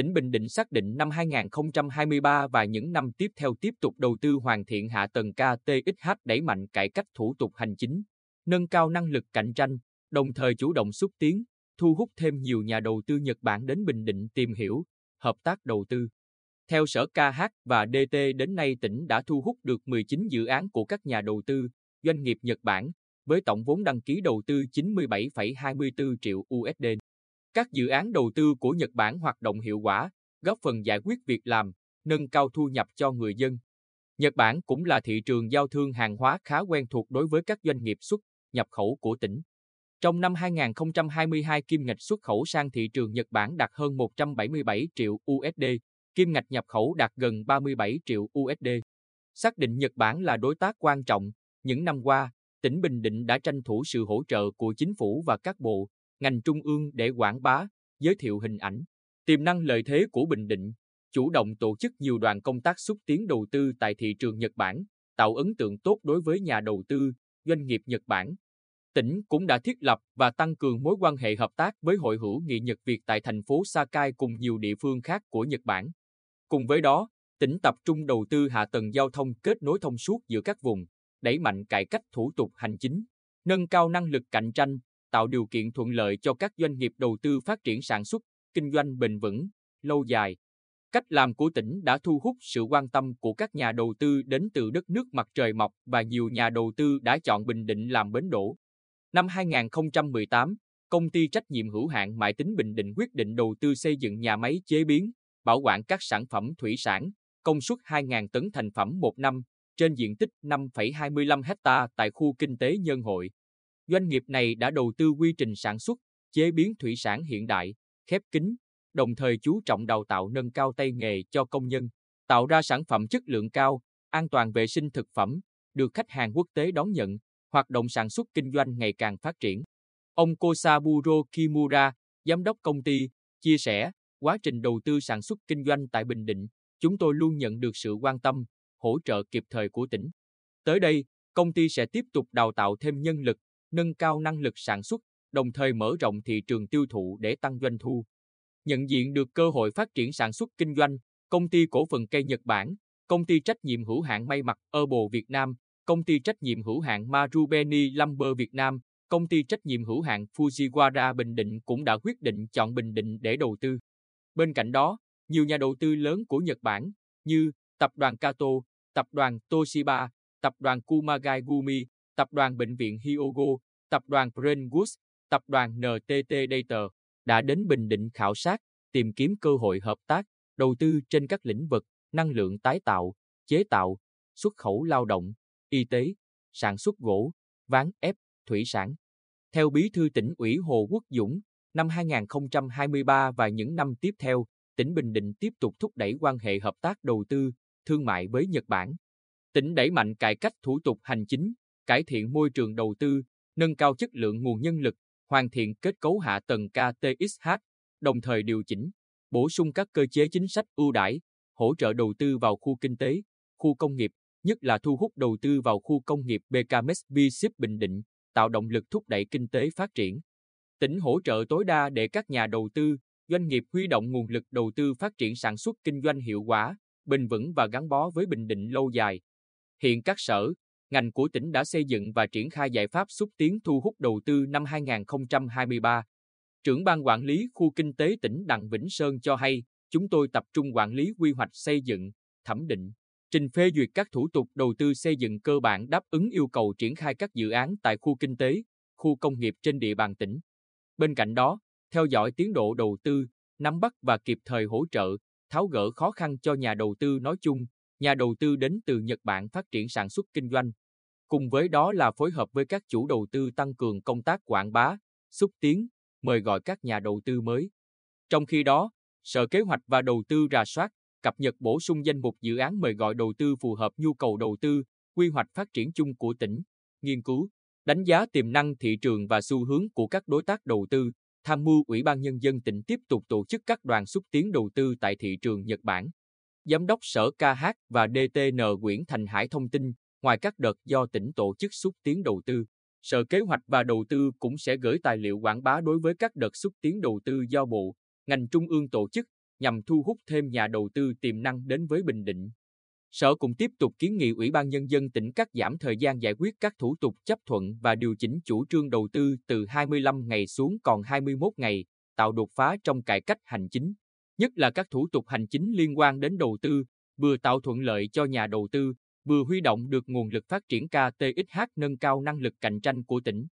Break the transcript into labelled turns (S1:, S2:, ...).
S1: tỉnh Bình Định xác định năm 2023 và những năm tiếp theo tiếp tục đầu tư hoàn thiện hạ tầng KTXH đẩy mạnh cải cách thủ tục hành chính, nâng cao năng lực cạnh tranh, đồng thời chủ động xúc tiến, thu hút thêm nhiều nhà đầu tư Nhật Bản đến Bình Định tìm hiểu, hợp tác đầu tư. Theo Sở KH và DT đến nay tỉnh đã thu hút được 19 dự án của các nhà đầu tư, doanh nghiệp Nhật Bản, với tổng vốn đăng ký đầu tư 97,24 triệu USD. Các dự án đầu tư của Nhật Bản hoạt động hiệu quả, góp phần giải quyết việc làm, nâng cao thu nhập cho người dân. Nhật Bản cũng là thị trường giao thương hàng hóa khá quen thuộc đối với các doanh nghiệp xuất, nhập khẩu của tỉnh. Trong năm 2022, kim ngạch xuất khẩu sang thị trường Nhật Bản đạt hơn 177 triệu USD, kim ngạch nhập khẩu đạt gần 37 triệu USD. Xác định Nhật Bản là đối tác quan trọng, những năm qua, tỉnh Bình Định đã tranh thủ sự hỗ trợ của chính phủ và các bộ, ngành trung ương để quảng bá, giới thiệu hình ảnh, tiềm năng lợi thế của Bình Định, chủ động tổ chức nhiều đoàn công tác xúc tiến đầu tư tại thị trường Nhật Bản, tạo ấn tượng tốt đối với nhà đầu tư, doanh nghiệp Nhật Bản. Tỉnh cũng đã thiết lập và tăng cường mối quan hệ hợp tác với Hội hữu nghị Nhật Việt tại thành phố Sakai cùng nhiều địa phương khác của Nhật Bản. Cùng với đó, tỉnh tập trung đầu tư hạ tầng giao thông kết nối thông suốt giữa các vùng, đẩy mạnh cải cách thủ tục hành chính, nâng cao năng lực cạnh tranh, tạo điều kiện thuận lợi cho các doanh nghiệp đầu tư phát triển sản xuất, kinh doanh bền vững, lâu dài. Cách làm của tỉnh đã thu hút sự quan tâm của các nhà đầu tư đến từ đất nước mặt trời mọc và nhiều nhà đầu tư đã chọn Bình Định làm bến đổ. Năm 2018, công ty trách nhiệm hữu hạn Mại Tính Bình Định quyết định đầu tư xây dựng nhà máy chế biến, bảo quản các sản phẩm thủy sản, công suất 2.000 tấn thành phẩm một năm, trên diện tích 5,25 ha tại khu kinh tế Nhân Hội. Doanh nghiệp này đã đầu tư quy trình sản xuất, chế biến thủy sản hiện đại, khép kín, đồng thời chú trọng đào tạo nâng cao tay nghề cho công nhân, tạo ra sản phẩm chất lượng cao, an toàn vệ sinh thực phẩm, được khách hàng quốc tế đón nhận, hoạt động sản xuất kinh doanh ngày càng phát triển. Ông Kosaburo Kimura, giám đốc công ty, chia sẻ, quá trình đầu tư sản xuất kinh doanh tại Bình Định, chúng tôi luôn nhận được sự quan tâm, hỗ trợ kịp thời của tỉnh. Tới đây, công ty sẽ tiếp tục đào tạo thêm nhân lực, nâng cao năng lực sản xuất, đồng thời mở rộng thị trường tiêu thụ để tăng doanh thu. Nhận diện được cơ hội phát triển sản xuất kinh doanh, công ty cổ phần cây Nhật Bản, công ty trách nhiệm hữu hạn may mặc Herbal Việt Nam, công ty trách nhiệm hữu hạn Marubeni Lumber Việt Nam, công ty trách nhiệm hữu hạn Fujiwara Bình Định cũng đã quyết định chọn Bình Định để đầu tư. Bên cạnh đó, nhiều nhà đầu tư lớn của Nhật Bản như Tập đoàn Kato, Tập đoàn Toshiba, Tập đoàn Kumagai Gumi, Tập đoàn Bệnh viện Hyogo, Tập đoàn Brainwoods, Tập đoàn NTT Data đã đến Bình Định khảo sát, tìm kiếm cơ hội hợp tác, đầu tư trên các lĩnh vực năng lượng tái tạo, chế tạo, xuất khẩu lao động, y tế, sản xuất gỗ, ván ép, thủy sản. Theo Bí thư tỉnh ủy Hồ Quốc Dũng, năm 2023 và những năm tiếp theo, tỉnh Bình Định tiếp tục thúc đẩy quan hệ hợp tác đầu tư, thương mại với Nhật Bản. Tỉnh đẩy mạnh cải cách thủ tục hành chính, cải thiện môi trường đầu tư, nâng cao chất lượng nguồn nhân lực, hoàn thiện kết cấu hạ tầng KTXH, đồng thời điều chỉnh, bổ sung các cơ chế chính sách ưu đãi, hỗ trợ đầu tư vào khu kinh tế, khu công nghiệp, nhất là thu hút đầu tư vào khu công nghiệp BKMSB Ship Bình Định, tạo động lực thúc đẩy kinh tế phát triển. Tỉnh hỗ trợ tối đa để các nhà đầu tư, doanh nghiệp huy động nguồn lực đầu tư phát triển sản xuất kinh doanh hiệu quả, bền vững và gắn bó với Bình Định lâu dài. Hiện các sở, ngành của tỉnh đã xây dựng và triển khai giải pháp xúc tiến thu hút đầu tư năm 2023. Trưởng ban quản lý khu kinh tế tỉnh Đặng Vĩnh Sơn cho hay, chúng tôi tập trung quản lý quy hoạch xây dựng, thẩm định, trình phê duyệt các thủ tục đầu tư xây dựng cơ bản đáp ứng yêu cầu triển khai các dự án tại khu kinh tế, khu công nghiệp trên địa bàn tỉnh. Bên cạnh đó, theo dõi tiến độ đầu tư, nắm bắt và kịp thời hỗ trợ, tháo gỡ khó khăn cho nhà đầu tư nói chung, nhà đầu tư đến từ Nhật Bản phát triển sản xuất kinh doanh. Cùng với đó là phối hợp với các chủ đầu tư tăng cường công tác quảng bá, xúc tiến, mời gọi các nhà đầu tư mới. Trong khi đó, Sở Kế hoạch và Đầu tư rà soát, cập nhật bổ sung danh mục dự án mời gọi đầu tư phù hợp nhu cầu đầu tư, quy hoạch phát triển chung của tỉnh, nghiên cứu, đánh giá tiềm năng thị trường và xu hướng của các đối tác đầu tư, tham mưu Ủy ban Nhân dân tỉnh tiếp tục tổ chức các đoàn xúc tiến đầu tư tại thị trường Nhật Bản. Giám đốc Sở KH và DTN Nguyễn Thành Hải thông tin, ngoài các đợt do tỉnh tổ chức xúc tiến đầu tư, Sở Kế hoạch và Đầu tư cũng sẽ gửi tài liệu quảng bá đối với các đợt xúc tiến đầu tư do Bộ, ngành trung ương tổ chức, nhằm thu hút thêm nhà đầu tư tiềm năng đến với Bình Định. Sở cũng tiếp tục kiến nghị Ủy ban Nhân dân tỉnh cắt giảm thời gian giải quyết các thủ tục chấp thuận và điều chỉnh chủ trương đầu tư từ 25 ngày xuống còn 21 ngày, tạo đột phá trong cải cách hành chính, nhất là các thủ tục hành chính liên quan đến đầu tư, vừa tạo thuận lợi cho nhà đầu tư, vừa huy động được nguồn lực phát triển KTXH nâng cao năng lực cạnh tranh của tỉnh.